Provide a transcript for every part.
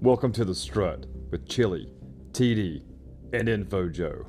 Welcome to the Strut with Chili, TD, and Info Joe.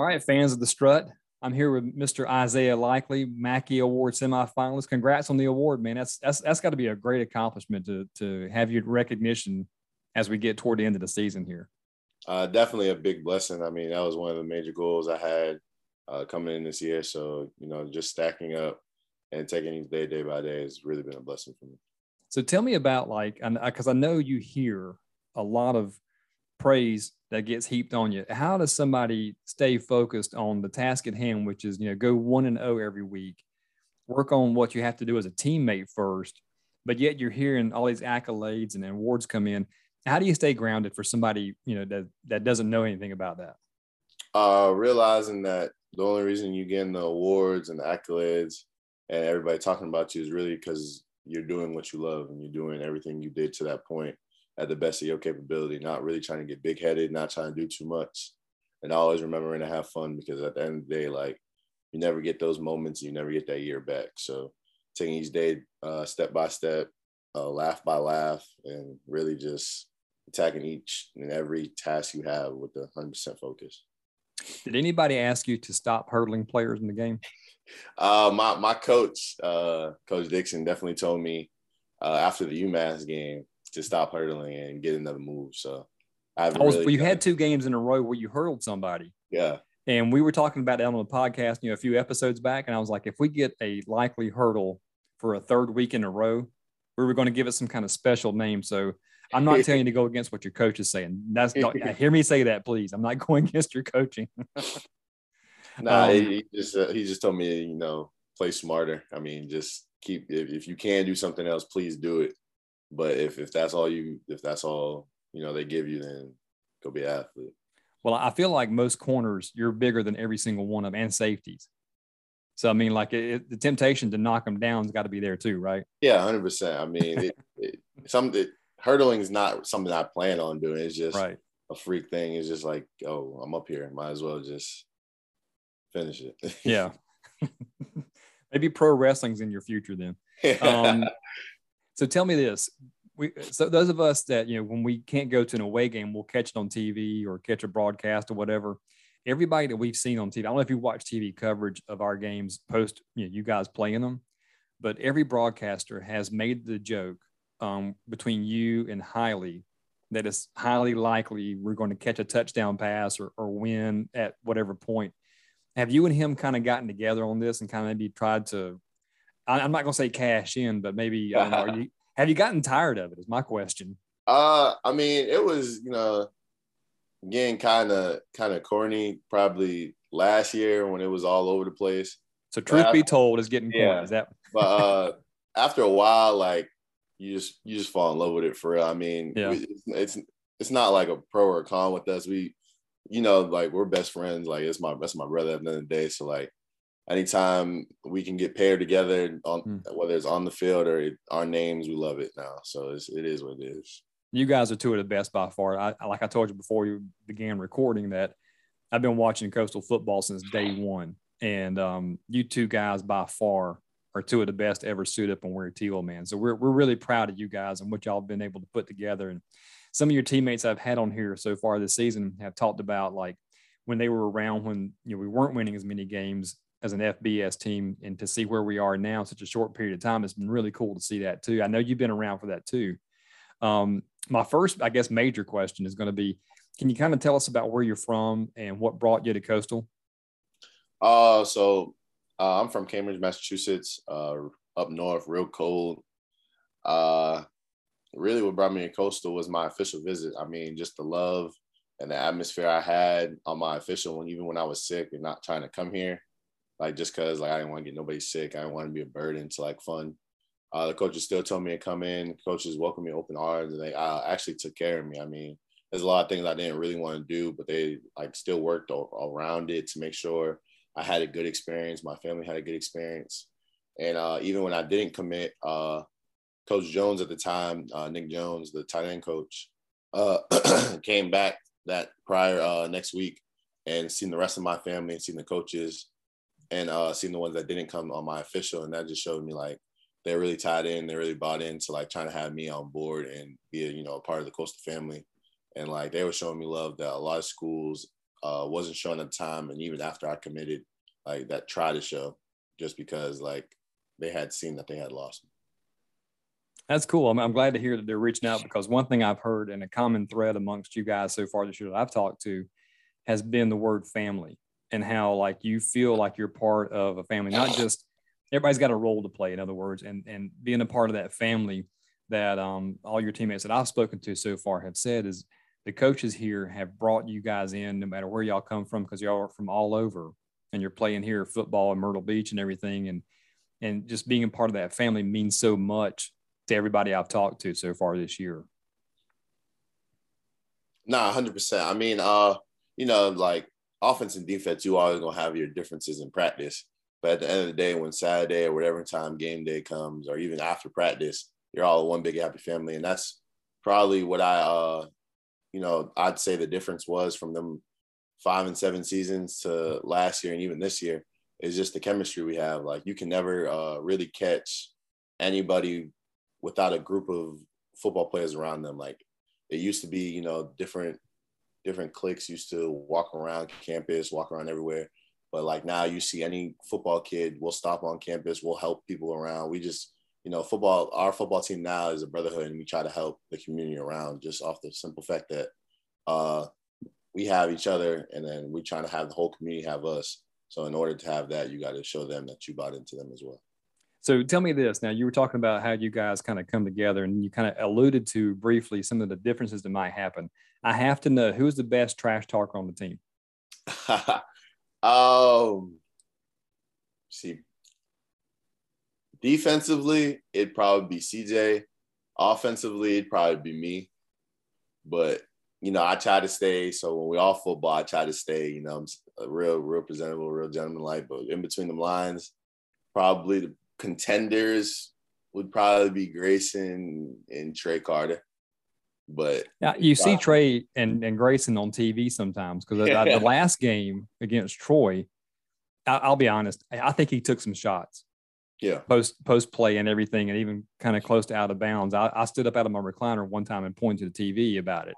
All right, fans of the Strut. I'm here with Mr. Isaiah Likely, Mackey Award semifinalist. Congrats on the award, man. That's that's that's got to be a great accomplishment to to have your recognition as we get toward the end of the season here. Uh, definitely a big blessing. I mean, that was one of the major goals I had uh, coming in this year. So you know, just stacking up and taking each day day by day has really been a blessing for me. So tell me about like, because I know you hear a lot of praise that gets heaped on you. How does somebody stay focused on the task at hand, which is, you know, go one and oh every week, work on what you have to do as a teammate first, but yet you're hearing all these accolades and awards come in. How do you stay grounded for somebody, you know, that, that doesn't know anything about that? Uh, realizing that the only reason you getting the awards and the accolades and everybody talking about you is really because you're doing what you love and you're doing everything you did to that point at the best of your capability, not really trying to get big headed, not trying to do too much. And always remembering to have fun because at the end of the day, like you never get those moments, you never get that year back. So taking each day uh, step by step, uh, laugh by laugh, and really just attacking each and every task you have with the 100% focus. Did anybody ask you to stop hurdling players in the game? Uh, my my coach, uh, Coach Dixon, definitely told me uh, after the UMass game to stop hurdling and get another move. So I was, really you had two games in a row where you hurdled somebody. Yeah. And we were talking about that on the podcast, you know, a few episodes back. And I was like, if we get a likely hurdle for a third week in a row, we were going to give it some kind of special name. So I'm not telling you to go against what your coach is saying. That's not, hear me say that, please. I'm not going against your coaching. no, nah, um, he just uh, he just told me, you know, play smarter. I mean, just keep if, if you can do something else, please do it. But if if that's all you if that's all you know they give you, then go be an athlete. Well, I feel like most corners, you're bigger than every single one of them, and safeties. So I mean, like it, the temptation to knock them down has got to be there too, right? Yeah, hundred percent. I mean, it, it, some it, hurdling is not something I plan on doing. It's just right. a freak thing. It's just like, oh, I'm up here. Might as well just finish it. yeah. Maybe pro wrestling's in your future then. Um, so tell me this. We, so those of us that you know when we can't go to an away game we'll catch it on tv or catch a broadcast or whatever everybody that we've seen on tv i don't know if you watch tv coverage of our games post you, know, you guys playing them but every broadcaster has made the joke um, between you and Heiligh that it's highly likely we're going to catch a touchdown pass or, or win at whatever point have you and him kind of gotten together on this and kind of maybe tried to I'm not going to say cash in, but maybe know, you, have you gotten tired of it? Is my question. Uh, I mean, it was you know, again, kind of kind of corny. Probably last year when it was all over the place. So truth after, be told, is getting corny. Yeah, is that? but uh, after a while, like you just you just fall in love with it for real. I mean, yeah. it's, it's it's not like a pro or a con with us. We, you know, like we're best friends. Like it's my that's my brother at the end of the day. So like anytime we can get paired together on mm. whether it's on the field or it, our names, we love it now. So it's, it is what it is. You guys are two of the best by far. I, like I told you before you began recording that I've been watching coastal football since day one, and um, you two guys by far are two of the best ever suit up and wear teal, man. So we're we're really proud of you guys and what y'all have been able to put together. And some of your teammates I've had on here so far this season have talked about like when they were around when you know we weren't winning as many games as an FBS team and to see where we are now in such a short period of time, it's been really cool to see that too. I know you've been around for that too. Um, my first, I guess, major question is going to be, can you kind of tell us about where you're from and what brought you to Coastal? Uh, so uh, I'm from Cambridge, Massachusetts, uh, up north, real cold. Uh, really what brought me to Coastal was my official visit. I mean, just the love and the atmosphere I had on my official one, even when I was sick and not trying to come here, like just cause like I didn't want to get nobody sick. I didn't want to be a burden to like fun. Uh, the coaches still told me to come in. Coaches welcomed me open arms, and they uh, actually took care of me. I mean, there's a lot of things I didn't really want to do, but they like still worked around it to make sure I had a good experience. My family had a good experience, and uh, even when I didn't commit, uh, Coach Jones at the time, uh, Nick Jones, the tight end coach, uh, came back that prior uh, next week and seen the rest of my family and seen the coaches and uh, seen the ones that didn't come on my official, and that just showed me like they're really tied in. They're really bought into like trying to have me on board and be a, you know a part of the Coastal family. And like they were showing me love that a lot of schools uh, wasn't showing at the time, and even after I committed, like that tried to show, just because like they had seen that they had lost. That's cool. I'm, I'm glad to hear that they're reaching out because one thing I've heard and a common thread amongst you guys so far this year that I've talked to has been the word family and how like you feel like you're part of a family, not just everybody's got a role to play, in other words, and and being a part of that family that um, all your teammates that I've spoken to so far have said is the coaches here have brought you guys in no matter where y'all come from because y'all are from all over and you're playing here football in Myrtle Beach and everything and and just being a part of that family means so much to everybody I've talked to so far this year. Nah, hundred percent. I mean, uh, you know, like offense and defense, you always gonna have your differences in practice. But at the end of the day, when Saturday or whatever time game day comes, or even after practice, you're all one big happy family. And that's probably what I uh, you know, I'd say the difference was from them five and seven seasons to last year and even this year is just the chemistry we have. Like you can never uh, really catch anybody without a group of football players around them. Like it used to be, you know, different different cliques used to walk around campus, walk around everywhere. But like now you see any football kid, we'll stop on campus, we'll help people around. We just, you know, football, our football team now is a brotherhood and we try to help the community around just off the simple fact that uh, we have each other and then we trying to have the whole community have us. So in order to have that, you got to show them that you bought into them as well. So tell me this. Now you were talking about how you guys kind of come together, and you kind of alluded to briefly some of the differences that might happen. I have to know who's the best trash talker on the team. um, see, defensively, it'd probably be CJ. Offensively, it'd probably be me. But you know, I try to stay. So when we all football, I try to stay. You know, I'm a real, real presentable, real gentleman like. But in between the lines, probably the contenders would probably be Grayson and Trey Carter. But yeah, you see Trey and, and Grayson on TV sometimes because the last game against Troy, I, will be honest, I think he took some shots. Yeah. Post post play and everything, and even kind of close to out of bounds. I, I stood up out of my recliner one time and pointed to the TV about it.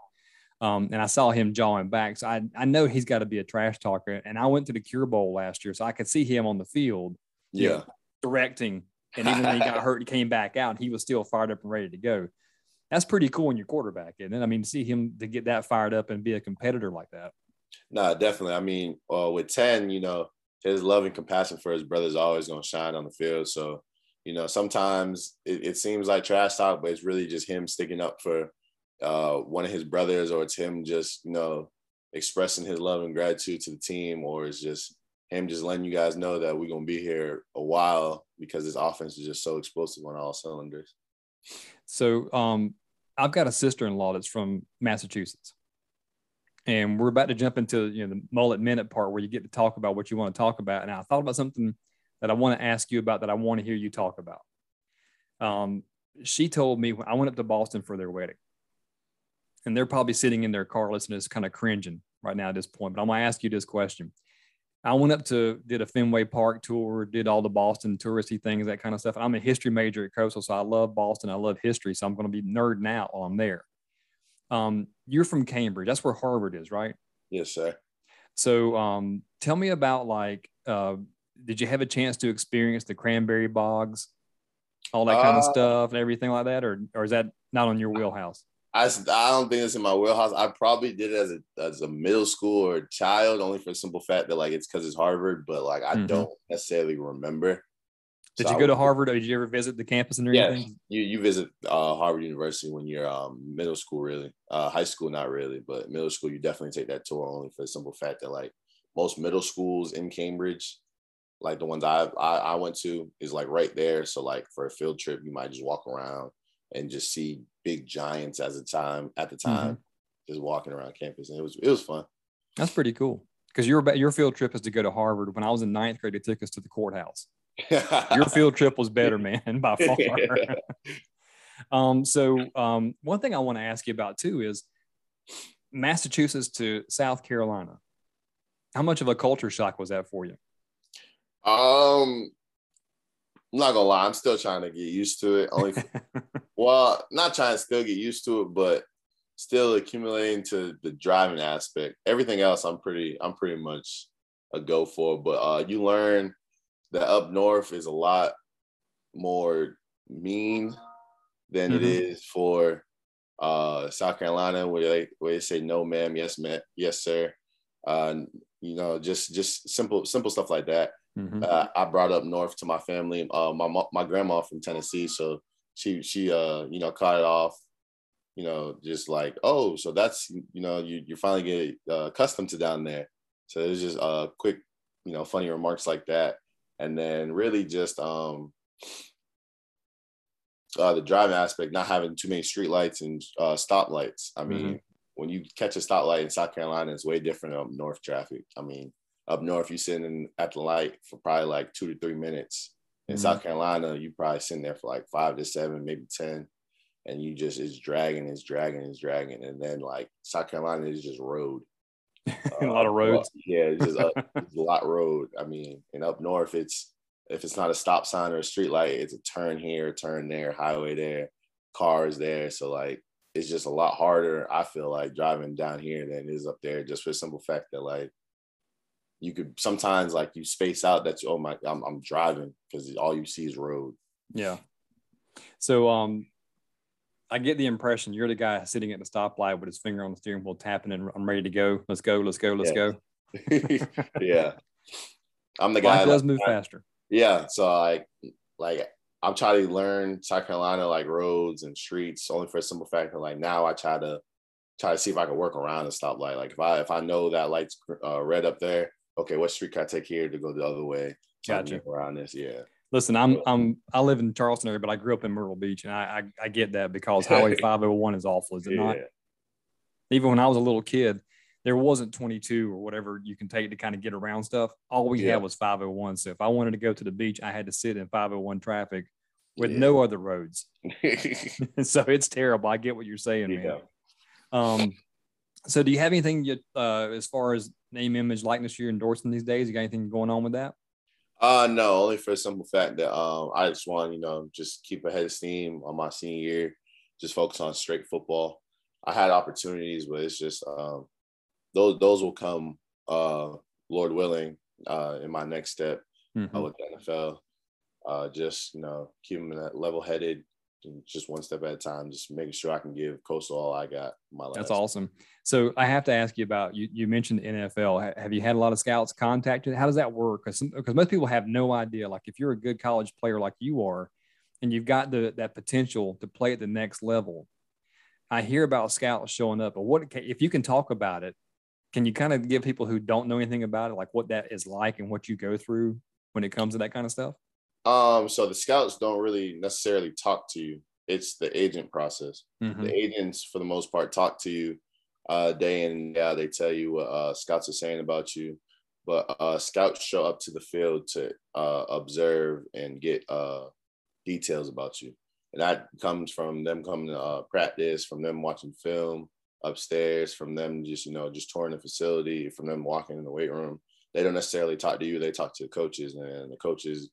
Um, and I saw him jawing back. So I, I know he's got to be a trash talker. And I went to the Cure Bowl last year, so I could see him on the field. Yeah. You know, directing. And even when he got hurt, he came back out. He was still fired up and ready to go. That's pretty cool in your quarterback, And then. I mean, to see him to get that fired up and be a competitor like that. No, definitely. I mean, uh, with 10, you know, his love and compassion for his brother is always going to shine on the field. So, you know, sometimes it, it, seems like trash talk, but it's really just him sticking up for uh, one of his brothers, or it's him just, you know, expressing his love and gratitude to the team, or it's just him just letting you guys know that we're gonna be here a while because this offense is just so explosive on all cylinders. So um, I've got a sister-in-law that's from Massachusetts. And we're about to jump into you know the mullet minute part where you get to talk about what you want to talk about. And I thought about something that I want to ask you about that I want to hear you talk about. Um, she told me when I went up to Boston for their wedding, and they're probably sitting in their car listening, is kind of cringing right now at this point. But I'm gonna ask you this question: I went up to did a Fenway Park tour, did all the Boston touristy things, that kind of stuff. I'm a history major at Coastal, so I love Boston. I love history, so I'm going to be nerding out while I'm there. Um, you're from Cambridge. That's where Harvard is, right? Yes, sir. So um, tell me about like, uh, did you have a chance to experience the cranberry bogs, all that kind uh, of stuff, and everything like that, or or is that not on your wheelhouse? I, I don't think it's in my wheelhouse. I probably did it as a as a middle school or child, only for the simple fact that like it's because it's Harvard, but like I mm-hmm. don't necessarily remember. Did So you go to Harvard or did you ever visit the campus and Yes, anything? you you visit uh, Harvard University when you're um, middle school, really. Uh, high school, not really, but middle school, you definitely take that tour only for the simple fact that like most middle schools in Cambridge, like the ones I, I I went to, is like right there. So like for a field trip, you might just walk around and just see big giants as a time at the time, just walking around campus, and it was it was fun. That's pretty cool. Because your your field trip is to go to Harvard. When I was in ninth grade, they took us to the courthouse. Your field trip was better, man, by far. um, so um, one thing I want to ask you about too is Massachusetts to South Carolina. How much of a culture shock was that for you? Um, I'm not gonna lie, I'm still trying to get used to it. Only, well, not trying to still get used to it, but still accumulating to the driving aspect. Everything else, I'm pretty, I'm pretty much a go for. But uh, you learn that up north is a lot more mean than it Mhm. is for uh South Carolina, where they where they say no, ma'am, yes, ma'am, yes, sir. Uh, you know, just just simple simple stuff like that Mhm. uh, I brought up north to my family. Uh, my my grandma from Tennessee, so she she uh you know caught it off. You know, just like oh, so that's you know you you finally get uh, accustomed to down there. So it was just uh quick, you know, funny remarks like that, and then really just um uh, the driving aspect, not having too many street lights and uh, stoplights. I mean, when you catch a stoplight in South Carolina, it's way different up north traffic. I mean, up north, you're sitting at the light for probably like two to three minutes. In Mhm. South Carolina, you probably sitting there for like five to seven, maybe ten, and you just it's dragging, it's dragging, it's dragging, and then like South Carolina is just road. a lot of Uh, roads. Yeah, it's just a, it's a lot road. I mean, and up north, it's if it's not a stop sign or a street light, it's a turn here, a turn there, highway there, cars there. So like it's just a lot harder, I feel like, driving down here than it is up there, just for the simple fact that like you could sometimes like you space out that you oh my I'm I'm driving because all you see is road. Yeah. So um I get the impression you're the guy sitting at the stoplight with his finger on the steering wheel tapping and I'm ready to go. Let's go, let's go, let's Yeah. go. yeah. I'm the guy Life does like, move faster. yeah so like like i'm trying to learn south carolina like roads and streets only for a simple fact that like now i try to try to see if i can work around the stoplight like if i if i know that light's uh, red up there okay what street can i take here to go the other way so I can Gotcha. around this yeah Listen, I'm I'm I live in Charleston area, but I grew up in Myrtle Beach, and I I, I get that because Highway 501 is awful, is it not? Even when I was a little kid, there wasn't 22 or whatever you can take to kind of get around stuff. All we Yeah. had was 501. So if I wanted to go to the beach, I had to sit in 501 traffic with Yeah. no other roads. so it's terrible. I get what you're saying, man. Um, so do you have anything you, uh, as far as name, image, likeness you're endorsing these days? You got anything going on with that? Uh no, only for the simple fact that um I just want, you know, just keep ahead of steam on my senior year, just focus on straight football. I had opportunities, but it's just um those those will come uh Lord willing uh in my next step uh, with the NFL. Uh just, you know, keep them level headed just one step at a time, just making sure I can give Coastal all I got my last That's awesome. So I have to ask you about you. You mentioned the NFL. Have you had a lot of scouts contacted? How does that work? Because because most people have no idea. Like if you're a good college player like you are, and you've got the that potential to play at the next level, I hear about scouts showing up. But what if you can talk about it? Can you kind of give people who don't know anything about it, like what that is like and what you go through when it comes to that kind of stuff? Um, so the scouts don't really necessarily talk to you. It's the agent process. Mhm. the agents for the most part talk to you uh day in and day out they tell you what uh scouts are saying about you but uh scouts show up to the field to uh observe and get uh details about you and that comes from them coming to uh, practice from them watching film upstairs from them just you know just touring the facility from them walking in the weight room they don't necessarily talk to you they talk to the coaches and the coaches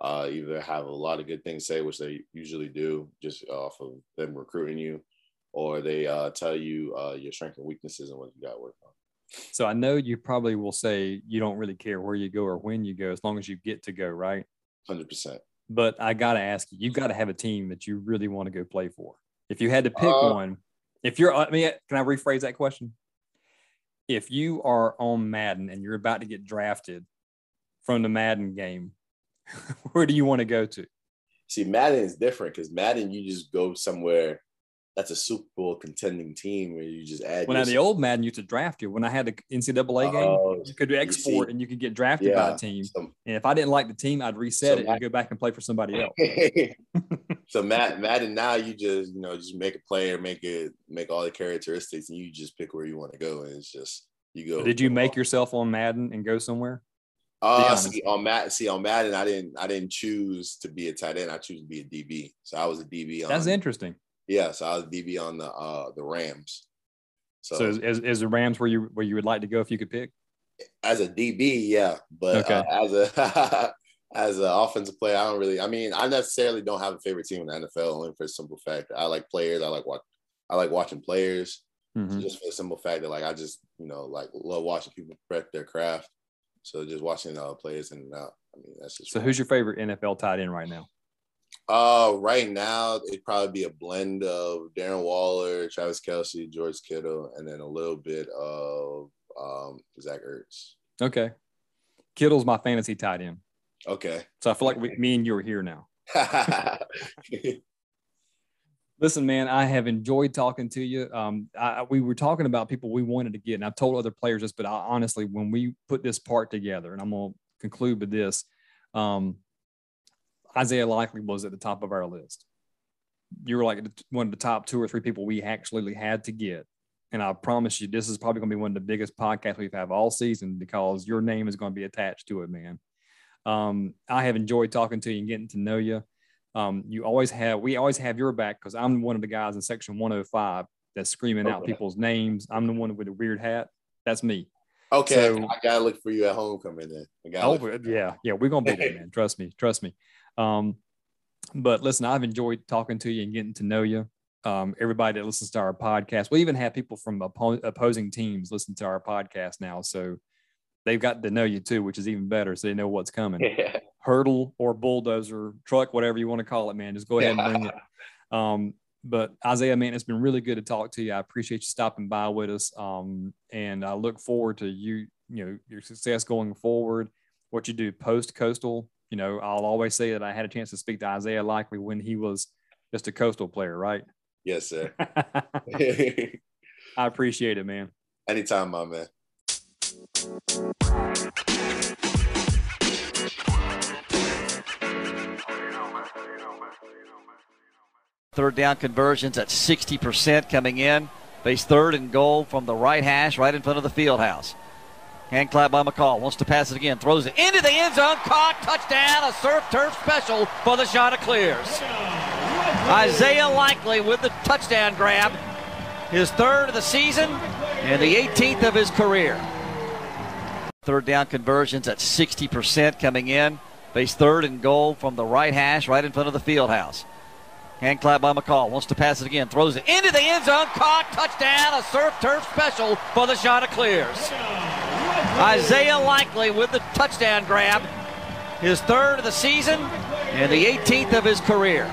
uh, either have a lot of good things to say, which they usually do, just off of them recruiting you, or they uh, tell you uh, your strengths and weaknesses and what you got to work on. So I know you probably will say you don't really care where you go or when you go, as long as you get to go, right? Hundred percent. But I got to ask you, you've got to have a team that you really want to go play for. If you had to pick Uh, one, if you're, I mean, can I rephrase that question? If you are on Madden and you're about to get drafted from the Madden game, where do you want to go to? See, Madden is different because Madden, you just go somewhere that's a Super Bowl contending team where you just add. When I had the old Madden used to draft you. When I had the NCAA oh, game, oh, you could export and you could get drafted yeah, by a team. So, and if I didn't like the team, I'd reset so it Madden, and go back and play for somebody else. so Matt, Madden now you just you know just make a player, make it make all the characteristics, and you just pick where you want to go, and it's just you go. Did you make yourself on Madden and go somewhere? Uh, see on Matt, see on Madden, I didn't, I didn't choose to be a tight end. I choose to be a DB. So I was a DB. On, That's interesting. Yeah, so I was DB on the uh the Rams. So, so is, is the Rams where you where you would like to go if you could pick? As a DB, yeah, but okay. uh, as a as an offensive player, I don't really. I mean, I necessarily don't have a favorite team in the NFL. Only for a simple fact, I like players. I like what I like watching players. Mm-hmm. So just for the simple fact that like I just you know like love watching people prep their craft. So just watching uh, players in and out. I mean, that's just. So fun. who's your favorite NFL tight end right now? Uh, right now it'd probably be a blend of Darren Waller, Travis Kelce, George Kittle, and then a little bit of um, Zach Ertz. Okay, Kittle's my fantasy tight end. Okay, so I feel like we, me and you are here now. Listen, man, I have enjoyed talking to you. Um, I, we were talking about people we wanted to get, and I've told other players this, but I, honestly, when we put this part together, and I'm going to conclude with this, um, Isaiah Likely was at the top of our list. You were like one of the top two or three people we actually had to get. And I promise you, this is probably going to be one of the biggest podcasts we've had all season because your name is going to be attached to it, man. Um, I have enjoyed talking to you and getting to know you. Um, you always have, we always have your back because I'm one of the guys in section 105 that's screaming okay. out people's names. I'm the one with the weird hat. That's me. Okay, so, I gotta look for you at homecoming then. Oh, yeah, yeah, we're gonna be there, man. Trust me, trust me. Um, but listen, I've enjoyed talking to you and getting to know you. Um, everybody that listens to our podcast, we even have people from oppo- opposing teams listen to our podcast now. So they've got to know you too, which is even better. So they know what's coming. Yeah. Hurdle or bulldozer, truck, whatever you want to call it, man. Just go ahead and bring it. Um, but Isaiah, man, it's been really good to talk to you. I appreciate you stopping by with us. Um, and I look forward to you, you know, your success going forward, what you do post coastal you know, I'll always say that I had a chance to speak to Isaiah Likely when he was just a coastal player, right? Yes, sir. I appreciate it, man. Anytime, my man. Third down conversions at 60% coming in. Face third and goal from the right hash, right in front of the field house. Hand clap by McCall. Wants to pass it again. Throws it into the end zone. Caught. Touchdown. A surf turf special for the Chanticleers. Isaiah Likely with the touchdown grab. His third of the season and the 18th of his career. Third down conversions at 60% coming in. Face third and goal from the right hash, right in front of the field house. Hand clap by McCall. Wants to pass it again. Throws it into the end zone. Caught. Touchdown. A surf turf special for the Chanticleers. Isaiah Likely with the touchdown grab. His third of the season and the 18th of his career.